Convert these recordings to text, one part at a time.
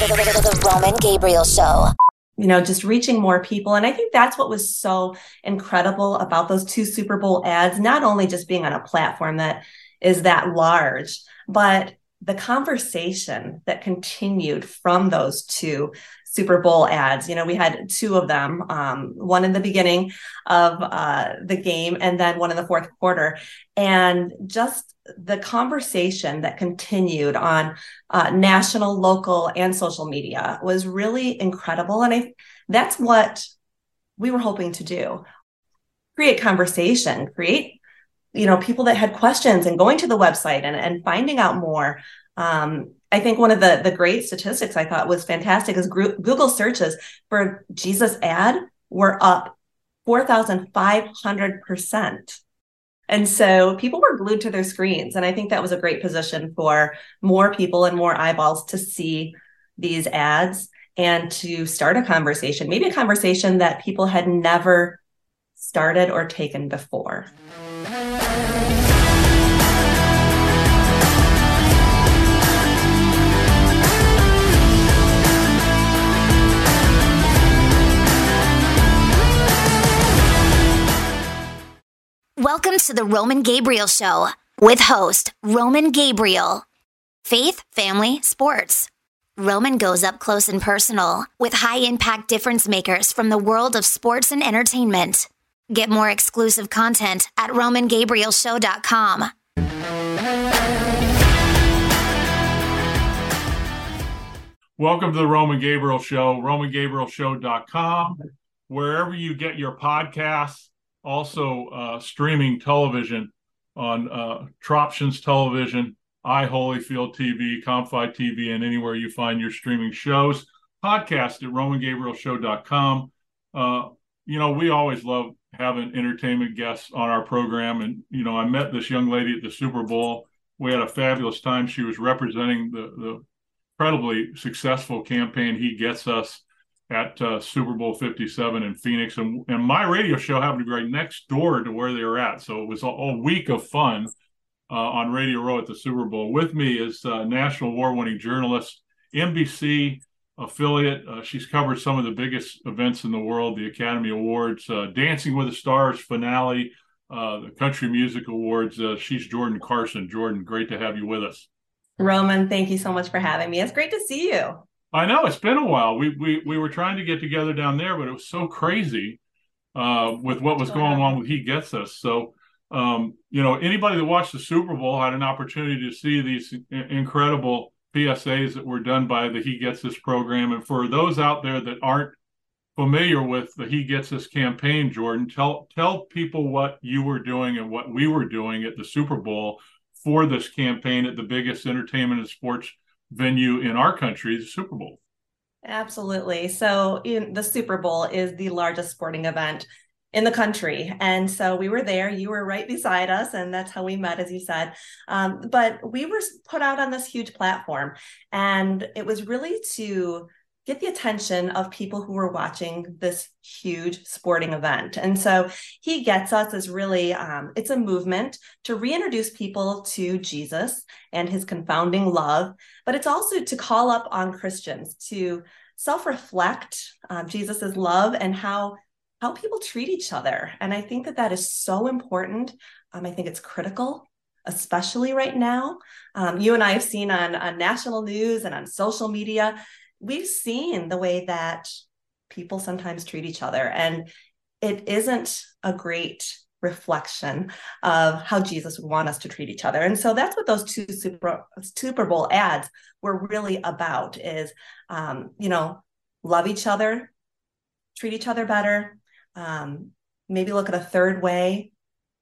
The Roman Gabriel Show. You know, just reaching more people. And I think that's what was so incredible about those two Super Bowl ads, not only just being on a platform that is that large, but the conversation that continued from those two Super Bowl ads. You know, we had two of them, um, one in the beginning of uh, the game and then one in the fourth quarter. And just the conversation that continued on uh, national, local, and social media was really incredible. And I, that's what we were hoping to do create conversation, create you know people that had questions and going to the website and, and finding out more um, i think one of the the great statistics i thought was fantastic is google searches for jesus ad were up 4500% and so people were glued to their screens and i think that was a great position for more people and more eyeballs to see these ads and to start a conversation maybe a conversation that people had never started or taken before Welcome to the Roman Gabriel Show with host Roman Gabriel. Faith, family, sports. Roman goes up close and personal with high impact difference makers from the world of sports and entertainment. Get more exclusive content at RomanGabrielShow.com. Welcome to the Roman Gabriel Show, RomanGabrielShow.com. Wherever you get your podcasts, also uh, streaming television on uh, Troptions Television, iHolyfield TV, Comfi TV, and anywhere you find your streaming shows. Podcast at RomanGabrielShow.com. Uh, you know, we always love having entertainment guests on our program. And, you know, I met this young lady at the Super Bowl. We had a fabulous time. She was representing the, the incredibly successful campaign He Gets Us at uh, Super Bowl 57 in Phoenix. And, and my radio show happened to be right next door to where they were at. So it was a, a week of fun uh, on Radio Row at the Super Bowl. With me is uh, national award winning journalist, NBC affiliate. Uh, she's covered some of the biggest events in the world, the Academy Awards, uh, Dancing with the Stars finale, uh, the Country Music Awards. She's Jordan Carson. Jordan, great to have you with us. Roman, thank you so much for having me. It's great to see you. I know it's been a while. We we we were trying to get together down there, but it was so crazy uh, with what was going on with He Gets Us. So um, you know, anybody that watched the Super Bowl had an opportunity to see these incredible PSAs that were done by the He Gets This program. And for those out there that aren't familiar with the He Gets This campaign, Jordan, tell tell people what you were doing and what we were doing at the Super Bowl for this campaign at the biggest entertainment and sports venue in our country, the Super Bowl. Absolutely. So, in, the Super Bowl is the largest sporting event in the country. And so we were there. You were right beside us, and that's how we met, as you said. Um, but we were put out on this huge platform, and it was really to get the attention of people who were watching this huge sporting event and so he gets us as really um, it's a movement to reintroduce people to jesus and his confounding love but it's also to call up on christians to self-reflect um, jesus's love and how how people treat each other. And I think that that is so important. Um, I think it's critical, especially right now. Um, you and I have seen on, on national news and on social media, we've seen the way that people sometimes treat each other. And it isn't a great reflection of how Jesus would want us to treat each other. And so that's what those two Super, Super Bowl ads were really about is, um, you know, love each other, treat each other better, um, maybe look at a third way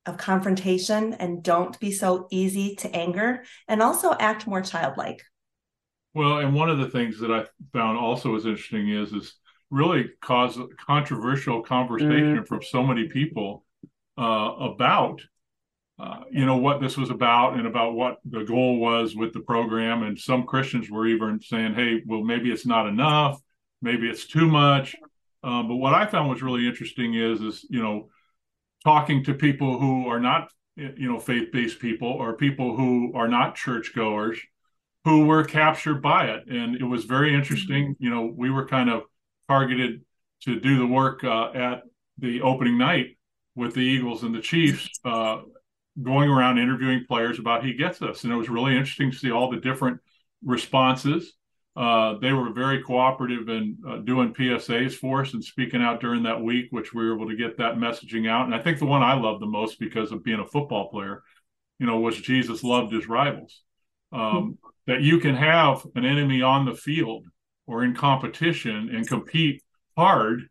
of confrontation and don't be so easy to anger and also act more childlike well and one of the things that i found also was interesting is is really caused controversial conversation mm. from so many people uh, about uh, you know what this was about and about what the goal was with the program. And some christians were even saying hey well maybe it's not enough. Maybe it's too much. Um, but what I found was really interesting is is you know talking to people who are not you know faith based people or people who are not churchgoers who were captured by it. And it was very interesting. Mm-hmm. You know, we were kind of targeted to do the work uh, at the opening night with the Eagles and the Chiefs, uh, going around interviewing players about he gets us. And it was really interesting to see all the different responses. Uh, they were very cooperative in uh, doing PSAs for us and speaking out during that week, which we were able to get that messaging out. And I think the one I loved the most because of being a football player, you know, was Jesus loved his rivals. Um, mm-hmm. That you can have an enemy on the field or in competition and compete hard,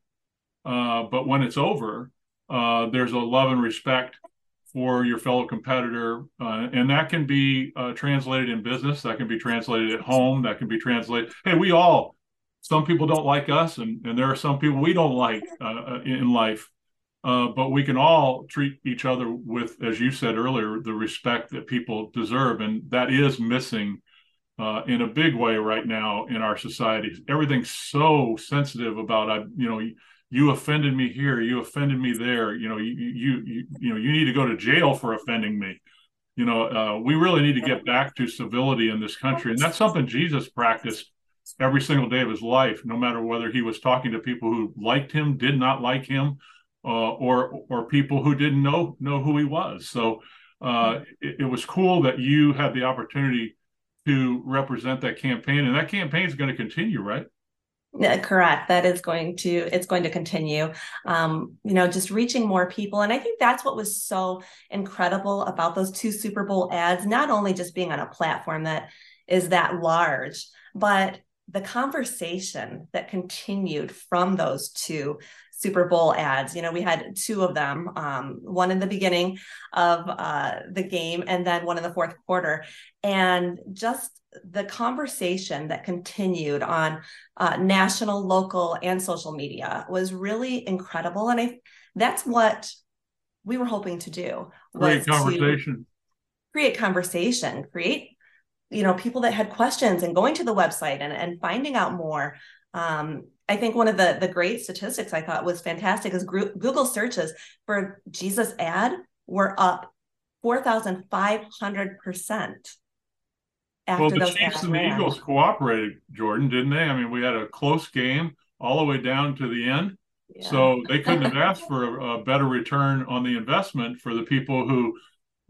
uh, but when it's over, uh, there's a love and respect for your fellow competitor. Uh, and that can be uh, translated in business, that can be translated at home, that can be translated. Hey, we all, some people don't like us, and, and there are some people we don't like uh, uh, in life. Uh, but we can all treat each other with, as you said earlier, the respect that people deserve. And that is missing uh, in a big way right now in our society. Everything's so sensitive about, I, you know, you offended me here you offended me there you know you you you, you know you need to go to jail for offending me you know uh, we really need to get back to civility in this country and that's something jesus practiced every single day of his life no matter whether he was talking to people who liked him did not like him uh, or or people who didn't know know who he was. So uh, it, it was cool that you had the opportunity to represent that campaign and that campaign is going to continue right? Yeah, correct. That is going to it's going to continue. Um, you know just reaching more people and i think that's what was so incredible about those two super bowl ads not only just being on a platform that is that large but the conversation that continued from those two Super Bowl ads. You know, we had two of them, um, one in the beginning of uh, the game and then one in the fourth quarter. And just the conversation that continued on uh, national, local, and social media was really incredible. And I that's what we were hoping to do. Create conversation. Create conversation, create you know people that had questions and going to the website and, and finding out more um, i think one of the the great statistics i thought was fantastic is google searches for jesus ad were up 4500% well, the Chiefs and the. Eagles cooperated, Jordan, didn't they? I mean, we had a close game all the way down to the end. Yeah. So they couldn't have asked for a, a, better return on the investment for the people who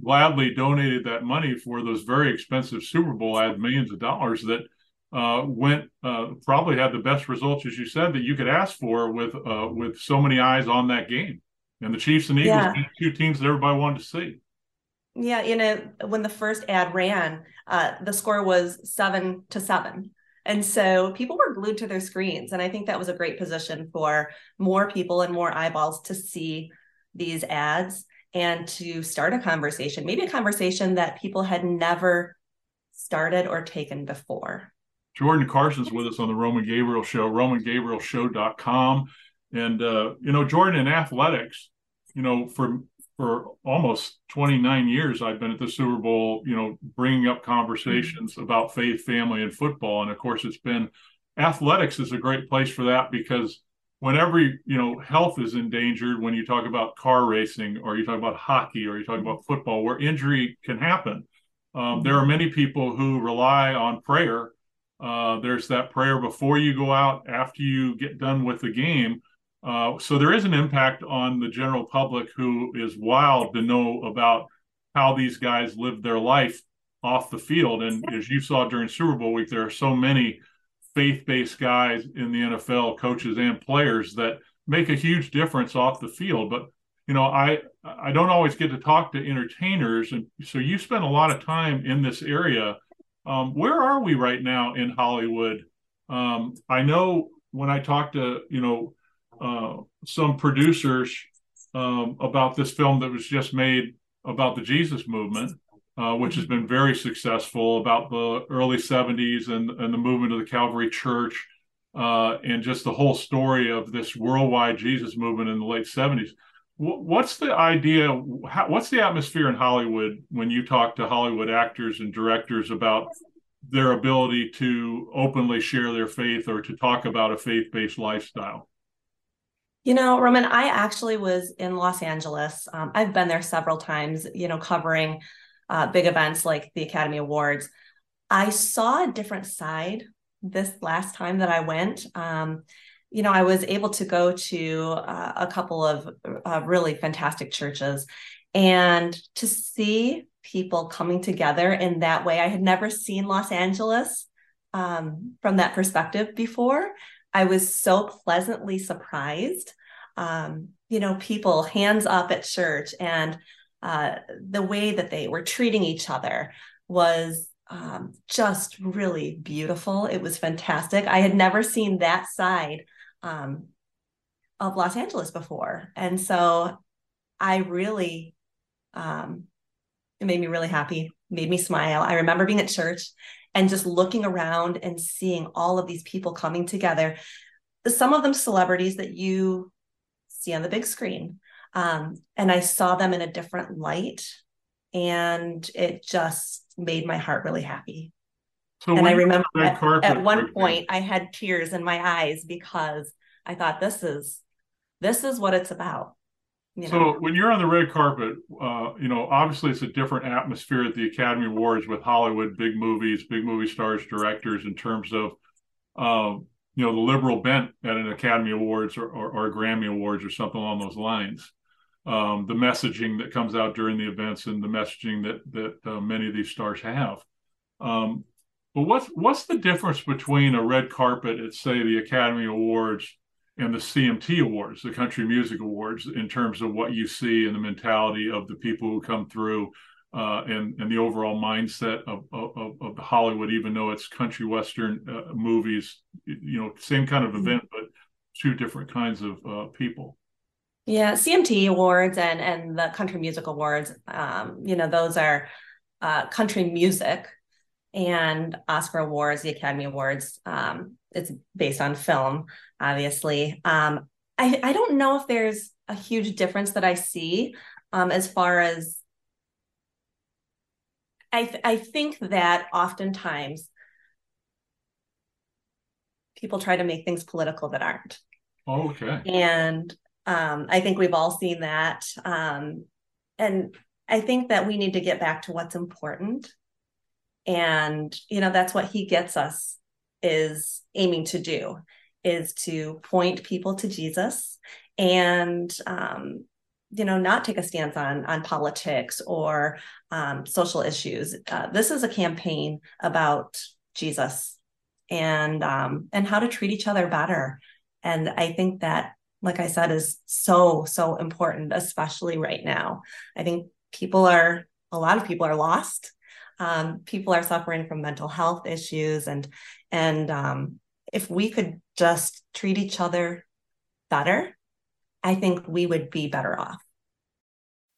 gladly donated that money for those very expensive Super Bowl ads, millions of dollars that uh, went uh, probably had the best results, as you said, that you could ask for with uh, with so many eyes on that game. And the Chiefs and Eagles, yeah. two teams that everybody wanted to see. Yeah, you know, when the first ad ran, uh, the score was seven to seven. And so people were glued to their screens. And I think that was a great position for more people and more eyeballs to see these ads and to start a conversation, maybe a conversation that people had never started or taken before. Jordan Carson's with us on the Roman Gabriel Show, romangabrielshow.com. And, uh, you know, Jordan in athletics, you know, for for almost 29 years i've been at the super bowl you know bringing up conversations mm-hmm. about faith family and football and of course it's been athletics is a great place for that because whenever you know health is endangered when you talk about car racing or you talk about hockey or you talk about football where injury can happen um, there are mm-hmm. many people who rely on prayer uh, there's that prayer before you go out after you get done with the game uh, so there is an impact on the general public who is wild to know about how these guys live their life off the field. And as you saw during Super Bowl week, there are so many faith-based guys in the NFL, coaches and players that make a huge difference off the field. But you know, I I don't always get to talk to entertainers, and so you spend a lot of time in this area. Um, where are we right now in Hollywood? Um, I know when I talked to you know uh, some producers um, about this film that was just made about the Jesus movement, uh, which has been very successful about the early 70s and, and the movement of the Calvary Church uh, and just the whole story of this worldwide Jesus movement in the late 70s. What's the idea? What's the atmosphere in Hollywood when you talk to Hollywood actors and directors about their ability to openly share their faith or to talk about a faith based lifestyle? You know, Roman, I actually was in Los Angeles. Um, I've been there several times, you know, covering uh, big events like the Academy Awards. I saw a different side this last time that I went. Um, you know, I was able to go to uh, a couple of uh, really fantastic churches and to see people coming together in that way. I had never seen Los Angeles um, from that perspective before. I was so pleasantly surprised. Um, you know, people hands up at church and uh, the way that they were treating each other was um, just really beautiful. It was fantastic. I had never seen that side um, of Los Angeles before. And so I really, um, it made me really happy, made me smile. I remember being at church and just looking around and seeing all of these people coming together. Some of them celebrities that you see on the big screen. Um, and I saw them in a different light, and it just made my heart really happy. So and I remember at, at, one point I had tears in my eyes because I thought this is this is what it's about. You know? So when you're on the red carpet, uh, you know, obviously it's a different atmosphere at the Academy Awards with Hollywood, big movies, big movie stars, directors, in terms of, uh, you know, the liberal bent at an Academy Awards or, or, or Grammy Awards or something along those lines. Um, the messaging that comes out during the events and the messaging that that uh, many of these stars have. Um, but what's what's the difference between a red carpet at say the Academy Awards and the CMT Awards, the Country Music Awards, in terms of what you see and the mentality of the people who come through uh, and and the overall mindset of, of, of Hollywood, even though it's country western uh, movies, you know, same kind of mm-hmm. event, but two different kinds of uh, people. Yeah, CMT Awards and and the Country Music Awards, um, you know, those are uh, country music and Oscar Awards, the Academy Awards. Um, it's based on film, obviously. Um, I, I don't know if there's a huge difference that I see um, as far as I, th- I think that oftentimes people try to make things political that aren't. Oh, okay. And um, I think we've all seen that. Um, and I think that we need to get back to what's important. And, you know, that's what he gets us is aiming to do is to point people to Jesus and um, you know not take a stance on on politics or um, social issues. Uh, this is a campaign about Jesus and um, and how to treat each other better. And I think that, like I said, is so so important, especially right now. I think people are a lot of people are lost um, people are suffering from mental health issues and and um, if we could just treat each other better i think we would be better off.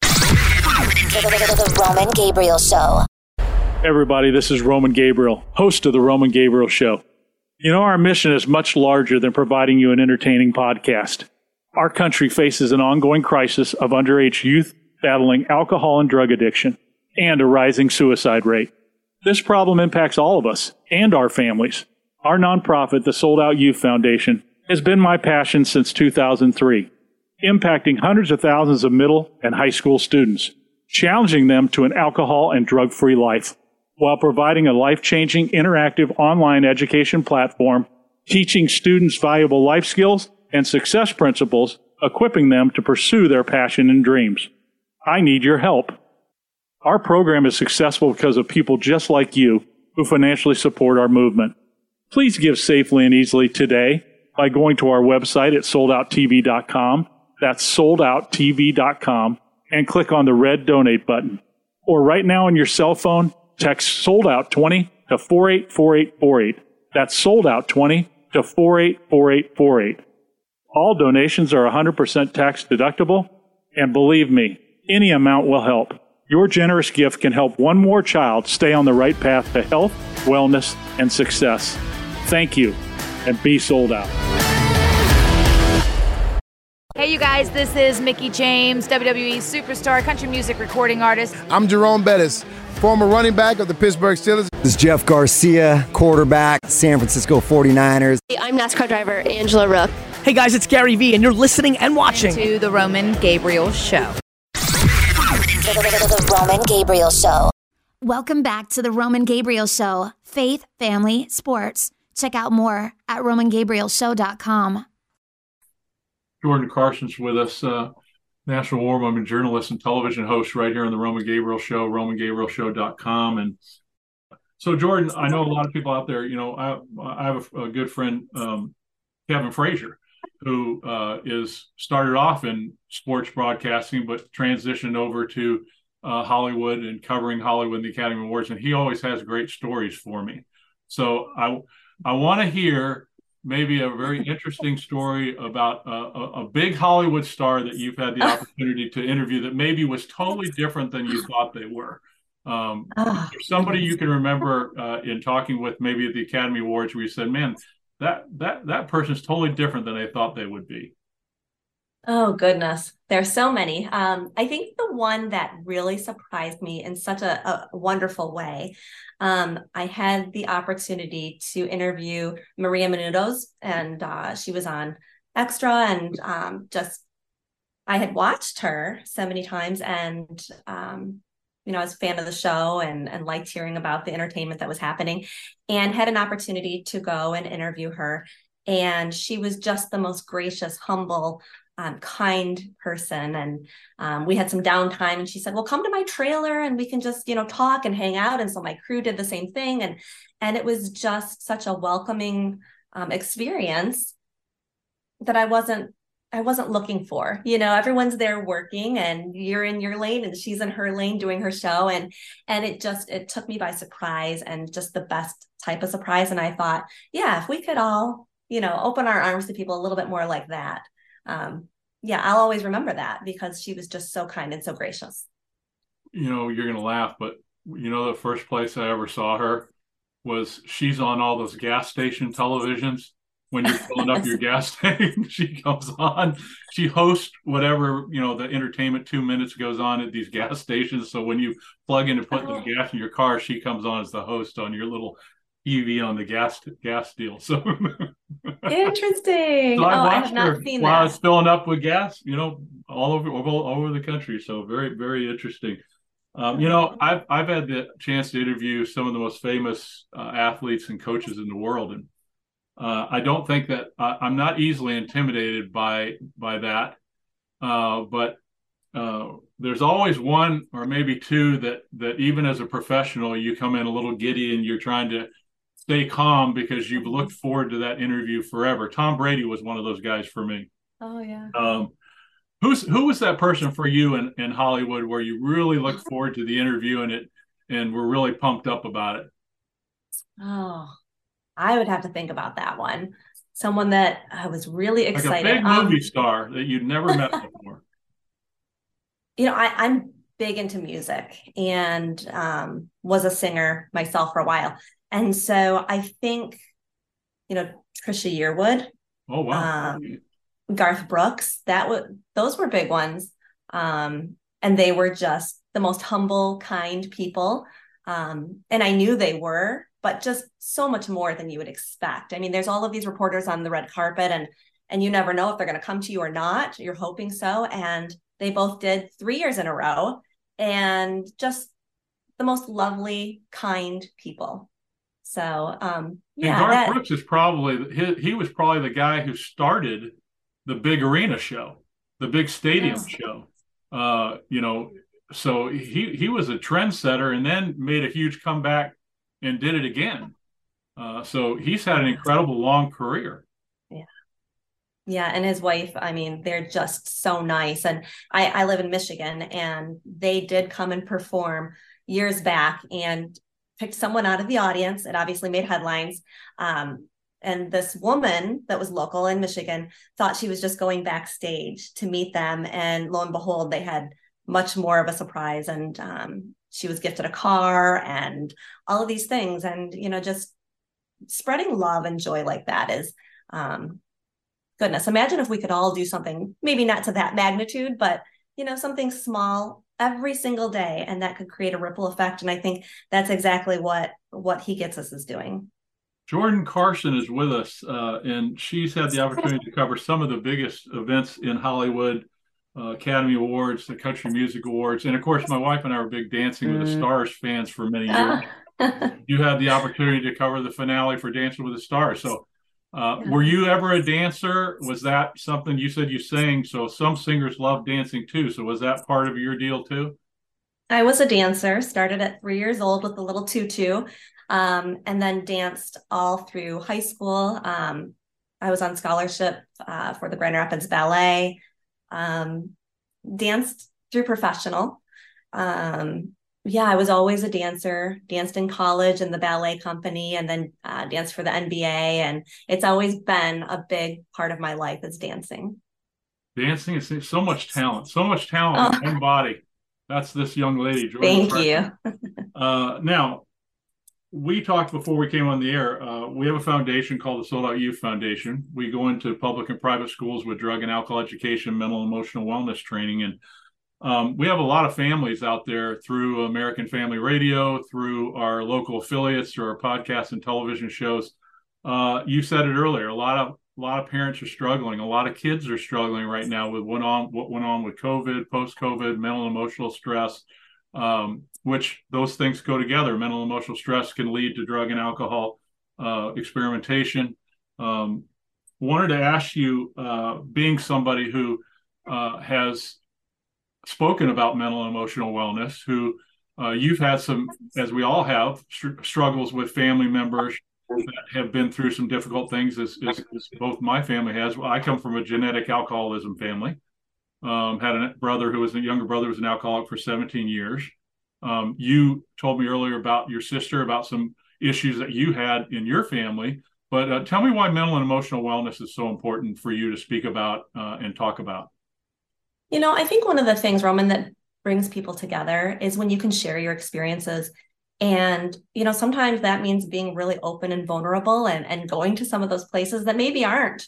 The roman gabriel show. Everybody this is roman gabriel host of the roman gabriel show. You know our mission is much larger than providing you an entertaining podcast. Our country faces an ongoing crisis of underage youth battling alcohol and drug addiction and a rising suicide rate. This problem impacts all of us and our families. Our nonprofit, the Sold Out Youth Foundation, has been my passion since 2003, impacting hundreds of thousands of middle and high school students, challenging them to an alcohol and drug free life, while providing a life changing interactive online education platform, teaching students valuable life skills and success principles, equipping them to pursue their passion and dreams. I need your help. Our program is successful because of people just like you who financially support our movement. Please give safely and easily today by going to our website at soldouttv.com. That's soldouttv.com and click on the red donate button. Or right now on your cell phone, text sold out 20 to 484848. That's sold out 20 to 484848. All donations are 100% tax deductible, and believe me, any amount will help. Your generous gift can help one more child stay on the right path to health, wellness, and success. Thank you, and be sold out. Hey, you guys, this is Mickie James, WWE superstar, country music recording artist. I'm Jerome Bettis, former running back of the Pittsburgh Steelers. This is Jeff Garcia, quarterback, San Francisco 49ers. Hey, I'm NASCAR driver Angela Rupp. Hey, guys, it's Gary Vee, and you're listening and watching to The Roman Gabriel Show. The Roman Gabriel Show. Welcome back to the Roman Gabriel Show, Faith, Family, Sports. Check out more at RomanGabrielShow.com. Jordan Carson's with us, uh, National War Woman journalist and television host right here on the Roman Gabriel Show, RomanGabrielShow.com. And so, Jordan, I know a lot of people out there, you know, I, I have a, a good friend, um, Kevin Frazier, who uh, is started off in sports broadcasting, but transitioned over to uh, Hollywood and covering Hollywood and the Academy Awards, and he always has great stories for me. So I I want to hear maybe a very interesting story about a, a, big Hollywood star that you've had the opportunity to interview that maybe was totally different than you thought they were. Um, oh, somebody you can remember uh, in talking with maybe at the Academy Awards where you said, "Man, that that that person's totally different than I thought they would be." Oh goodness, there's so many. Um, I think the one that really surprised me in such a, a wonderful way. Um, I had the opportunity to interview Maria Menounos, and uh, she was on Extra, and um, just I had watched her so many times, and um, you know, I was a fan of the show and and liked hearing about the entertainment that was happening, and had an opportunity to go and interview her. And she was just the most gracious, humble, um, kind person. And um, we had some downtime and she said well come to my trailer and we can just you know talk and hang out. And so my crew did the same thing. And and it was just such a welcoming um, experience that i wasn't i wasn't looking for you know everyone's there working and you're in your lane and she's in her lane doing her show and and it just it took me by surprise and just the best type of surprise and i thought yeah if we could all you know open our arms to people a little bit more like that um, yeah, I'll always remember that because she was just so kind and so gracious. You know, you're gonna laugh, but you know, the first place I ever saw her was she's on all those gas station televisions when you're filling up your gas tank. she comes on, she hosts whatever you know the entertainment two minutes goes on at these gas stations. So when you plug in and put the gas in your car, she comes on as the host on your little EV on the gas gas deal. So interesting. so I, oh, I have not seen while that. it's filling up with gas, you know, all over all, over the country. So very very interesting. Um, you know, I've I've had the chance to interview some of the most famous uh, athletes and coaches in the world, and uh, I don't think that uh, I'm not easily intimidated by by that. Uh, but uh, there's always one or maybe two that that even as a professional you come in a little giddy and you're trying to stay calm because you've looked forward to that interview forever. Tom Brady was one of those guys for me. Oh yeah. Um, who's who was that person for you in, in Hollywood where you really looked forward to the interview and it and were really pumped up about it? Oh, I would have to think about that one. Someone that I was really excited. Like a big um, movie star that you'd never met before. You know, I, I'm big into music and um, was a singer myself for a while. And so I think, you know, Trisha Yearwood. Oh wow. Um, Garth Brooks. That would those were big ones. Um, and they were just the most humble, kind people. Um, and I knew they were, but just so much more than you would expect. I mean, there's all of these reporters on the red carpet, and and you never know if they're going to come to you or not. You're hoping so, and they both did three years in a row, and just the most lovely, kind people. So um, yeah, and Garth that, Brooks is probably he, he was probably the guy who started the big arena show, the big stadium yes. show. Uh, you know, so he he was a trendsetter and then made a huge comeback and did it again. Uh, so he's had an incredible long career. Yeah. Yeah, and his wife, I mean, they're just so nice. And I, I live in Michigan, and they did come and perform years back. And picked someone out of the audience. It obviously made headlines. Um, and this woman that was local in Michigan thought she was just going backstage to meet them. And lo and behold, they had much more of a surprise. And um, she was gifted a car and all of these things. And, you know, just spreading love and joy like that is um, goodness. Imagine if we could all do something, maybe not to that magnitude, but, you know, something small every single day and that could create a ripple effect and i think that's exactly what what he gets us is doing jordan carson is with us uh, and she's had the opportunity to cover some of the biggest events in hollywood uh, Academy Awards, the Country Music Awards, and of course, my wife and I were big Dancing with the mm. Stars fans for many years. you had the opportunity to cover the finale for Dancing with the Stars. So, uh, were you ever a dancer? Was that something you said you sang? So, some singers love dancing too. So, was that part of your deal too? I was a dancer, started at three years old with a little tutu, um, and then danced all through high school. Um, I was on scholarship uh, for the Grand Rapids Ballet, um, danced through professional. Um, yeah, I was always a dancer, danced in college in the ballet company, and then uh, danced for the NBA. And it's always been a big part of my life is dancing. Dancing is so much talent, so much talent oh. in one body. That's this young lady. Jordan Thank you. uh, now, we talked before we came on the air. Uh, we have a foundation called the Sold Out Youth Foundation. We go into public and private schools with drug and alcohol education, mental and emotional wellness training, and um, we have a lot of families out there through American Family Radio, through our local affiliates, through our podcasts and television shows. Uh, you said it earlier. A lot of a lot of parents are struggling. A lot of kids are struggling right now with what on what went on with COVID, post COVID, mental and emotional stress, um, which those things go together. Mental and emotional stress can lead to drug and alcohol uh, experimentation. Um, wanted to ask you, uh, being somebody who uh, has spoken about mental and emotional wellness, who uh, you've had some, as we all have, str- struggles with family members that have been through some difficult things, as, as, as, both my family has. I come from a genetic alcoholism family. Um, had a brother who was a younger brother who was an alcoholic for 17 years. Um, you told me earlier about your sister, about some issues that you had in your family. But uh, tell me why mental and emotional wellness is so important for you to speak about uh, and talk about. You know, I think one of the things, Roman, that brings people together is when you can share your experiences and, you know, sometimes that means being really open and vulnerable and, and going to some of those places that maybe aren't,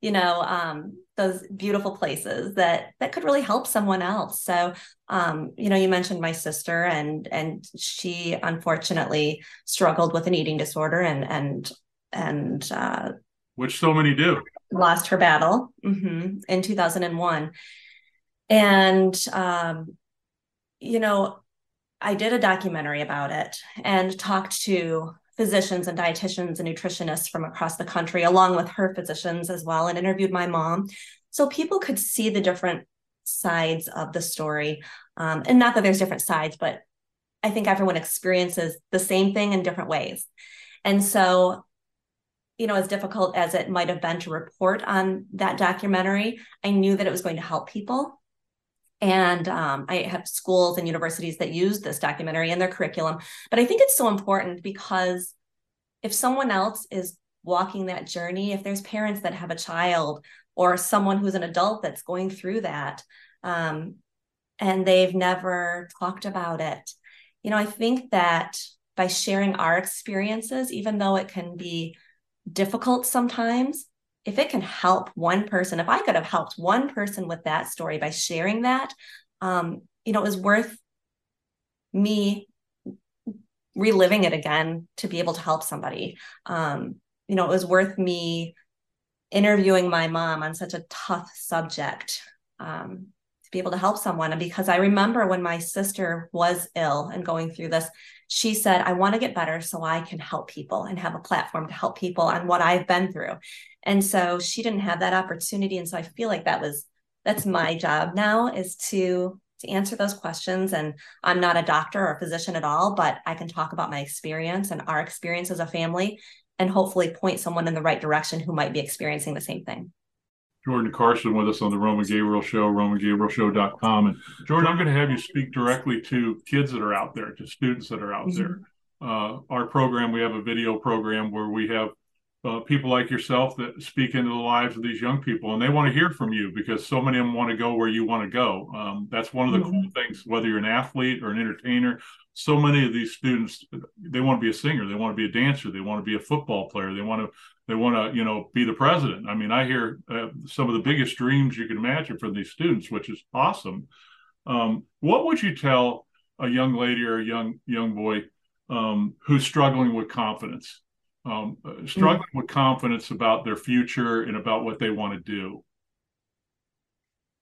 you know, um, those beautiful places that that could really help someone else. So, um, you know, you mentioned my sister and and she unfortunately struggled with an eating disorder and and and uh, which so many do. lost her battle. Mm-hmm, in 2001 and um, you know I did a documentary about it and talked to physicians and dietitians and nutritionists from across the country, along with her physicians as well, and interviewed my mom. So people could see the different sides of the story. Um, and not that there's different sides, but I think everyone experiences the same thing in different ways. And so, you know, as difficult as it might have been to report on that documentary, I knew that it was going to help people and um, I have schools and universities that use this documentary in their curriculum. But I think it's so important because if someone else is walking that journey, if there's parents that have a child or someone who's an adult that's going through that um, and they've never talked about it, you know, I think that by sharing our experiences, even though it can be difficult sometimes, if it can help one person, if I could have helped one person with that story by sharing that, um, you know, it was worth me reliving it again to be able to help somebody. Um, you know, it was worth me interviewing my mom on such a tough subject um, to be able to help someone. And because I remember when my sister was ill and going through this, she said, I want to get better so I can help people and have a platform to help people on what I've been through. And so she didn't have that opportunity. And so I feel like that was that's my job now is to to answer those questions. And I'm not a doctor or a physician at all, but I can talk about my experience and our experience as a family and hopefully point someone in the right direction who might be experiencing the same thing. Jordan Carson with us on the Roman Gabriel Show, RomanGabrielShow.com. And Jordan, I'm going to have you speak directly to kids that are out there, to students that are out mm-hmm. there. Uh, our program, we have a video program where we have uh, people like yourself that speak into the lives of these young people, and they want to hear from you because so many of them want to go where you want to go. Um, that's one of the mm-hmm. cool things, whether you're an athlete or an entertainer. So many of these students, they want to be a singer, they want to be a dancer, they want to be a football player, they want to they want to you know be the president. I mean i hear uh, some of the biggest dreams you can imagine from these students which is awesome. Um, what would you tell a young lady or a young young boy um, who's struggling with confidence? Um, uh, struggling with confidence about their future and about what they want to do.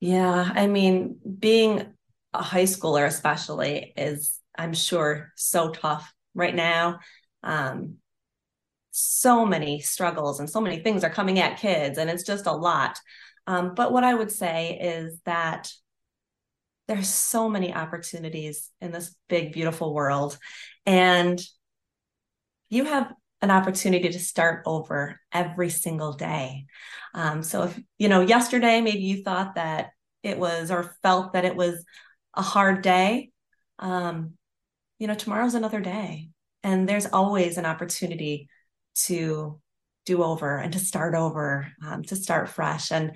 Yeah, I mean, being a high schooler, especially, is I'm sure so tough right now. Um, so many struggles and so many things are coming at kids, and it's just a lot. Um, but what I would say is that there's so many opportunities in this big, beautiful world. And you have an opportunity to start over every single day. Um, so if, you know, yesterday maybe you thought that it was or felt that it was a hard day, um, you know, tomorrow's another day. And there's always an opportunity to do over and to start over, um, to start fresh. And,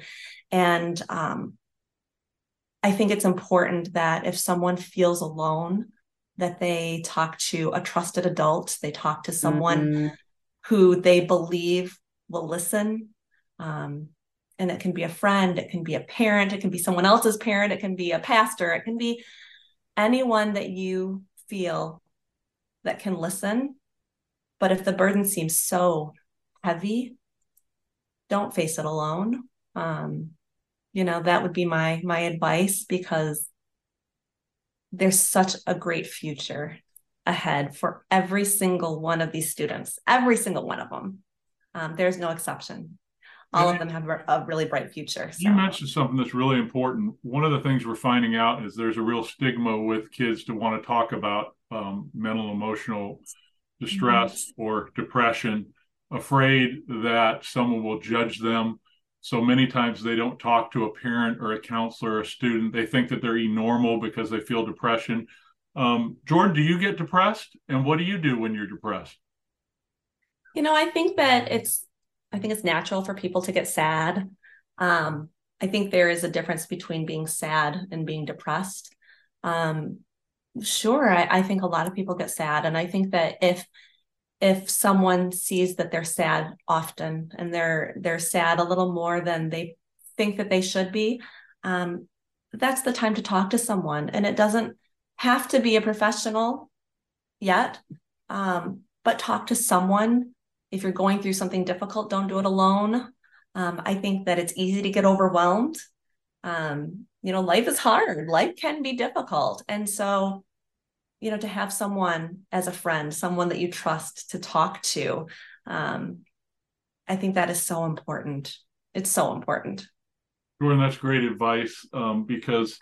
and, um, I think it's important that if someone feels alone, that they talk to a trusted adult, they talk to someone mm-hmm. who they believe will listen. Um, and it can be a friend, it can be a parent, it can be someone else's parent, it can be a pastor, it can be anyone that you feel that can listen. But if the burden seems so heavy, don't face it alone. Um, you know that would be my my advice because there's such a great future ahead for every single one of these students every single one of them um, there's no exception all of them have a really bright future so. you mentioned something that's really important one of the things we're finding out is there's a real stigma with kids to want to talk about um, mental emotional distress mm-hmm. or depression afraid that someone will judge them so many times they don't talk to a parent or a counselor or a student. They think that they're normal because they feel depression. Um, Jordan, do you get depressed? And what do you do when you're depressed? You know, I think that it's I think it's natural for people to get sad. Um, I think there is a difference between being sad and being depressed. Um, sure, I, I think a lot of people get sad, and I think that if if someone sees that they're sad often and they're they're sad a little more than they think that they should be um, that's the time to talk to someone and it doesn't have to be a professional yet um, but talk to someone. If you're going through something difficult don't do it alone. Um, i think that it's easy to get overwhelmed um, you know life is hard. Life can be difficult. And so you know to have someone as a friend someone that you trust to talk to um, i think that is so important. It's so important. Jordan that's great advice um, because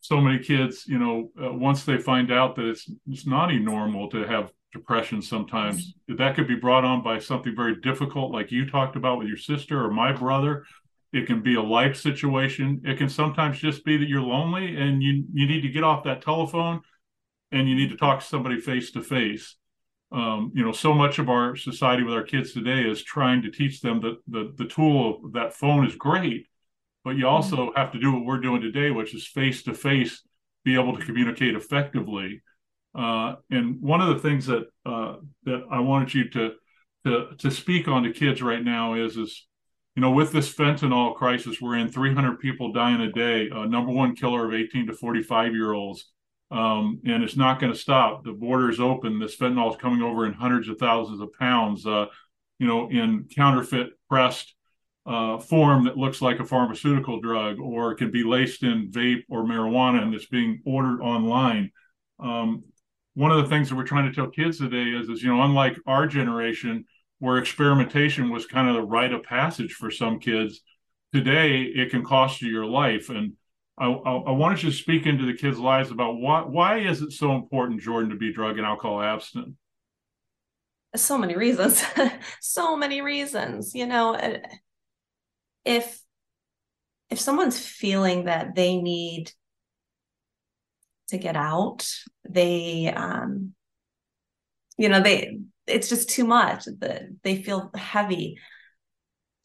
so many kids you know uh, once they find out that it's it's not normal to have depression sometimes that could be brought on by something very difficult like you talked about with your sister or my brother it can be a life situation it can sometimes just be that you're lonely and you you need to get off that telephone and you need to talk to somebody face to face. You know, so much of our society with our kids today is trying to teach them that the the tool of that phone is great, but you also mm-hmm. have to do what we're doing today, which is face to face, be able to communicate effectively. Uh, and one of the things that uh, that I wanted you to to to speak on to kids right now is is you know with this fentanyl crisis we're in 300 people dying a day uh, number one killer of 18 to 45 year olds um, and it's not going to stop. The border is open. This fentanyl is coming over in hundreds of thousands of pounds, uh, you know, in counterfeit pressed uh, form that looks like a pharmaceutical drug, or it can be laced in vape or marijuana, and it's being ordered online. Um, one of the things that we're trying to tell kids today is, is you know, unlike our generation, where experimentation was kind of the rite of passage for some kids, today it can cost you your life. And I, I, I wanted you to speak into the kids' lives about why why is it so important, Jordan, to be drug and alcohol abstinent? So many reasons, so many reasons. You know, uh, if if someone's feeling that they need to get out, they um, you know, they it's just too much. That they feel heavy.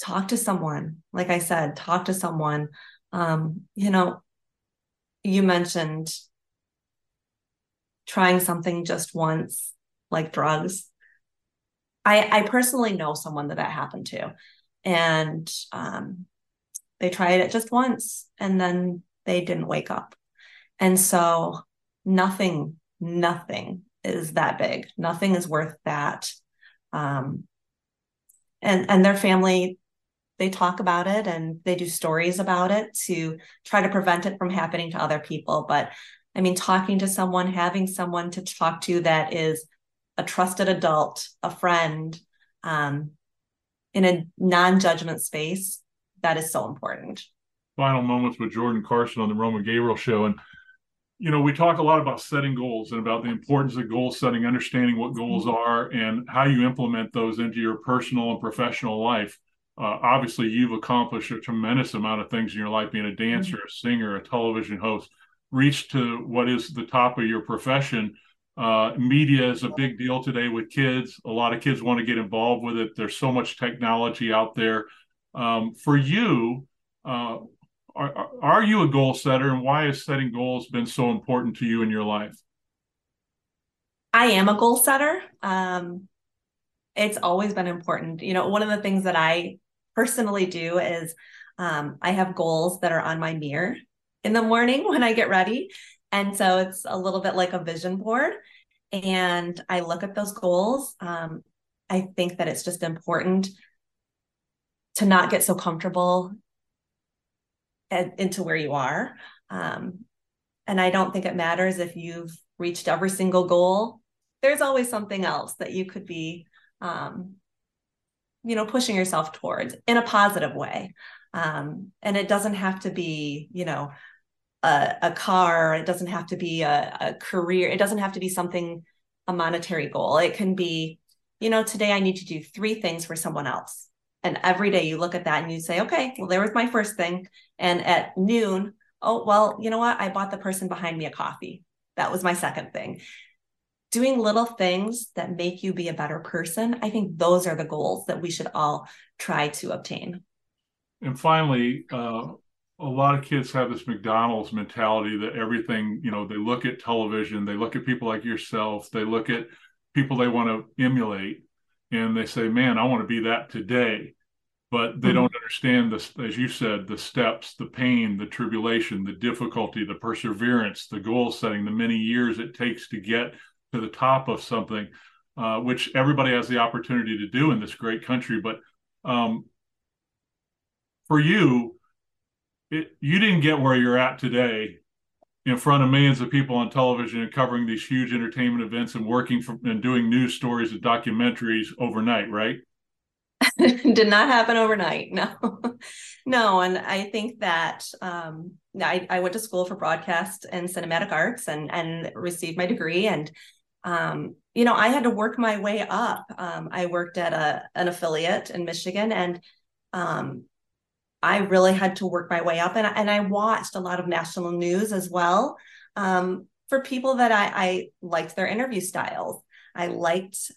Talk to someone. Like I said, talk to someone um, you know, you mentioned trying something just once, like drugs. I, I personally know someone that that happened to, and um, they tried it just once, and then they didn't wake up, and so nothing, nothing is that big. Nothing is worth that. Um, and and their family they talk about it and they do stories about it to try to prevent it from happening to other people. But I mean, talking to someone, having someone to talk to that is a trusted adult, a friend, um, in a non-judgment space, that is so important. Final moments with Jordan Carson on the Roman Gabriel show. And you know, we talk a lot about setting goals and about the importance of goal setting, understanding what goals mm-hmm. are and how you implement those into your personal and professional life. Uh, obviously, you've accomplished a tremendous amount of things in your life being a dancer, mm-hmm. a singer, a television host, reached to what is the top of your profession. Uh, media is a big deal today with kids. A lot of kids want to get involved with it. There's so much technology out there. Um, for you, uh, are, are you a goal setter and why has setting goals been so important to you in your life? I am a goal setter. Um, it's always been important. You know, one of the things that I personally do is um, I have goals that are on my mirror in the morning when I get ready. And so it's a little bit like a vision board. And I look at those goals. Um, I think that it's just important to not get so comfortable into where you are. Um, and I don't think it matters if you've reached every single goal. There's always something else that you could be, um, you know, pushing yourself towards in a positive way. Um, and it doesn't have to be, you know, a, a car. It doesn't have to be a, a career. It doesn't have to be something, a monetary goal. It can be, you know, today I need to do three things for someone else. And every day you look at that and you say, okay, well, there was my first thing. And at noon, oh, well, you know what? I bought the person behind me a coffee. That was my second thing. Doing little things that make you be a better person. I think those are the goals that we should all try to obtain. And finally, uh, a lot of kids have this McDonald's mentality that everything, you know, they look at television, they look at people like yourself, they look at people they want to emulate, and they say, man, I want to be that today. But they mm-hmm. don't understand this, as you said, the steps, the pain, the tribulation, the difficulty, the perseverance, the goal setting, the many years it takes to get to the top of something, uh, which everybody has the opportunity to do in this great country. But um, for you, it, you didn't get where you're at today in front of millions of people on television and covering these huge entertainment events and working from and doing news stories and documentaries overnight, right? Did not happen overnight. No, no. And I think that um, I, I went to school for broadcast and cinematic arts and and received my degree. And um, you know, I had to work my way up. Um, I worked at a an affiliate in Michigan, and um, I really had to work my way up. And, and I watched a lot of national news as well um, for people that I, I liked their interview styles. I liked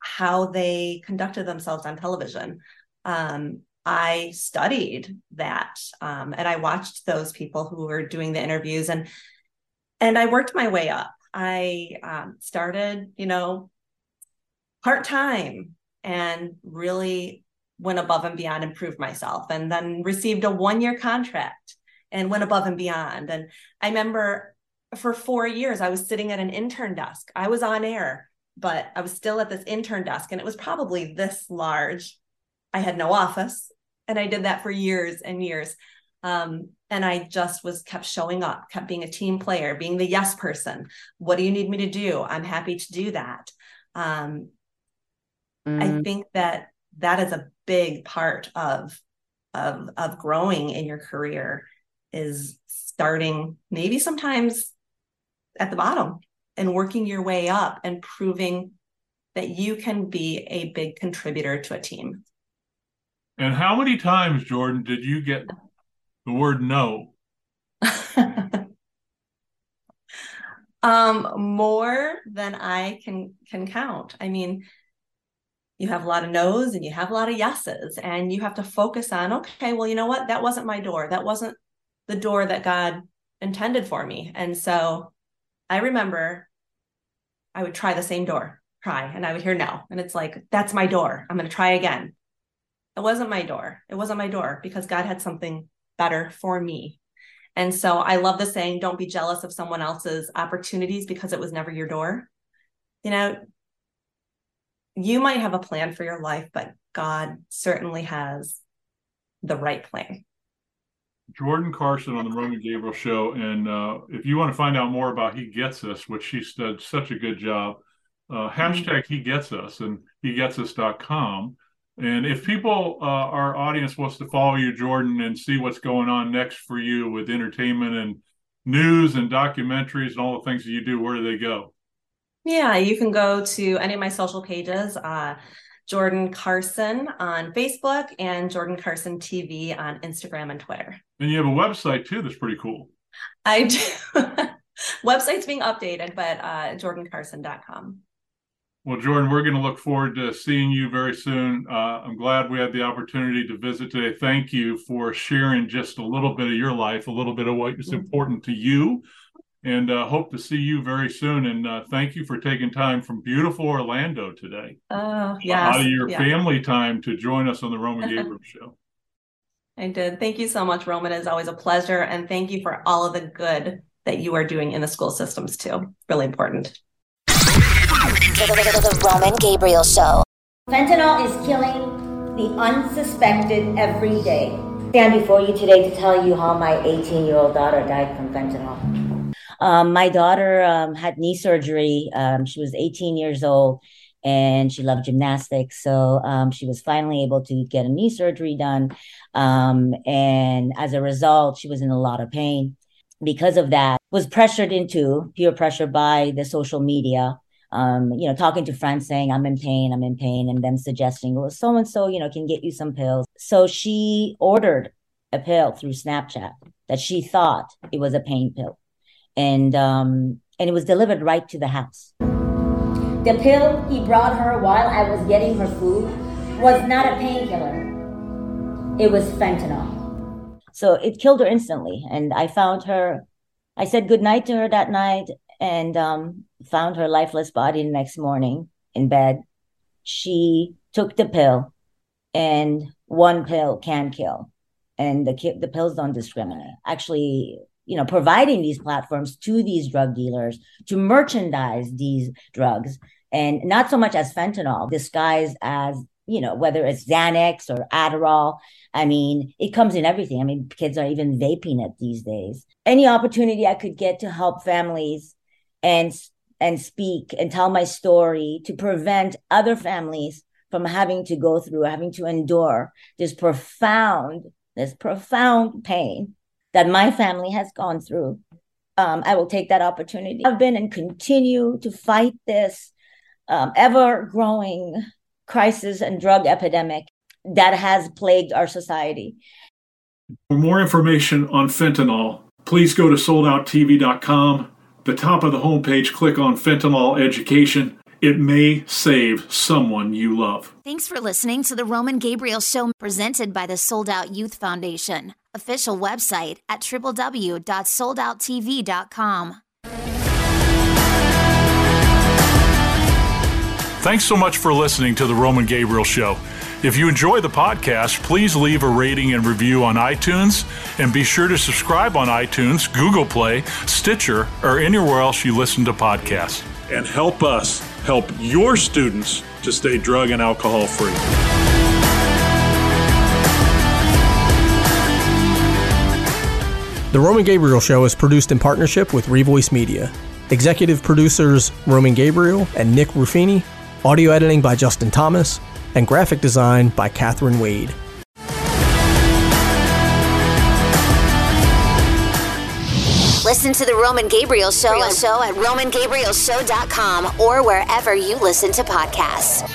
how they conducted themselves on television. Um, I studied that um, and I watched those people who were doing the interviews and and I worked my way up. I um, started, you know, part time and really went above and beyond and proved myself and then received a one year contract and went above and beyond. And i remember for four years i was sitting at an intern desk. I was on air but i was still at this intern desk and it was probably this large. I had no office and i did that for years and years. Um, and i just was kept showing up kept being a team player being the yes person. What do you need me to do? I'm happy to do that. Um, mm. i think that that is a big part of of of growing in your career is starting maybe sometimes at the bottom and working your way up and proving that you can be a big contributor to a team. And how many times, Jordan, did you get the word no? um, more than I can can count. I mean, you have a lot of no's and you have a lot of yeses and you have to focus on okay well you know what? That wasn't my door. That wasn't the door that god intended for me. And so i remember i would try the same door try and i would hear no. And it's like that's my door. I'm going to try again. It wasn't my door. It wasn't my door because god had something better for me. And so i love the saying don't be jealous of someone else's opportunities because it was never your door. You know you might have a plan for your life, but God certainly has the right plan. Jordan Carson on the Roman Gabriel Show. And uh, if you want to find out more about He Gets Us, which she's done such a good job, uh, hashtag He Gets Us and HeGetsUs.com. And if people, uh, our audience wants to follow you, Jordan, and see what's going on next for you with entertainment and news and documentaries and all the things that you do, where do they go? Yeah, you can go to any of my social pages. Uh, Jordan Carson on Facebook and Jordan Carson TV on Instagram and Twitter. And you have a website too that's pretty cool. I do. Website's being updated, but uh, jordancarson.com. Well, Jordan, we're going to look forward to seeing you very soon. Uh, I'm glad we had the opportunity to visit today. Thank you for sharing just a little bit of your life, a little bit of what is mm-hmm. important to you, and uh, hope to see you very soon. And uh, thank you for taking time from beautiful Orlando today. Oh, yeah. Out of your yeah. family time to join us on the Roman Gabriel Show. I did. Thank you so much, Roman. It's always a pleasure. And thank you for all of the good that you are doing in the school systems, too. Really important. The Roman Gabriel Show. Fentanyl is killing the unsuspected every day. I stand before you today to tell you how my 18 year old daughter died from fentanyl. Um, my daughter um, had knee surgery. Um, she was 18 years old and she loved gymnastics. So um, she was finally able to get a knee surgery done. Um, and as a result, she was in a lot of pain. Because of that, was pressured into peer pressure by the social media um, you know, talking to friends saying, I'm in pain, I'm in pain, and them suggesting, well, so and so, you know, can get you some pills. So she ordered a pill through Snapchat that she thought it was a pain pill. And um, and it was delivered right to the house. The pill he brought her while I was getting her food was not a painkiller. It was fentanyl. So it killed her instantly. And I found her, I said goodnight to her that night and um, found her lifeless body the next morning in bed. She took the pill, and one pill can kill, and the the pills don't discriminate. Actually, you know, providing these platforms to these drug dealers to merchandise these drugs, and not so much as fentanyl, disguised as you know, whether it's Xanax or Adderall. I mean, it comes in everything. I mean, kids are even vaping it these days. Any opportunity I could get to help families and and speak and tell my story to prevent other families from having to go through having to endure this profound this profound pain that my family has gone through um, i will take that opportunity. I've been and continue to fight this um, ever growing crisis and drug epidemic that has plagued our society. For more information on fentanyl please go to soldouttv.com the top of the homepage, click on Fentanyl Education. It may save someone you love. Thanks for listening to the Roman Gabriel Show presented by the Sold Out Youth Foundation. Official website at www.soldouttv.com. Thanks so much for listening to the Roman Gabriel Show. If you enjoy the podcast, please leave a rating and review on iTunes and be sure to subscribe on iTunes, Google Play, Stitcher, or anywhere else you listen to podcasts. And help us help your students to stay drug and alcohol free. The Roman Gabriel Show is produced in partnership with Revoice Media. Executive producers Roman Gabriel and Nick Ruffini. Audio editing by Justin Thomas and graphic design by Catherine Wade. Listen to the Roman Gabriel Show, show at RomanGabrielShow.com or wherever you listen to podcasts.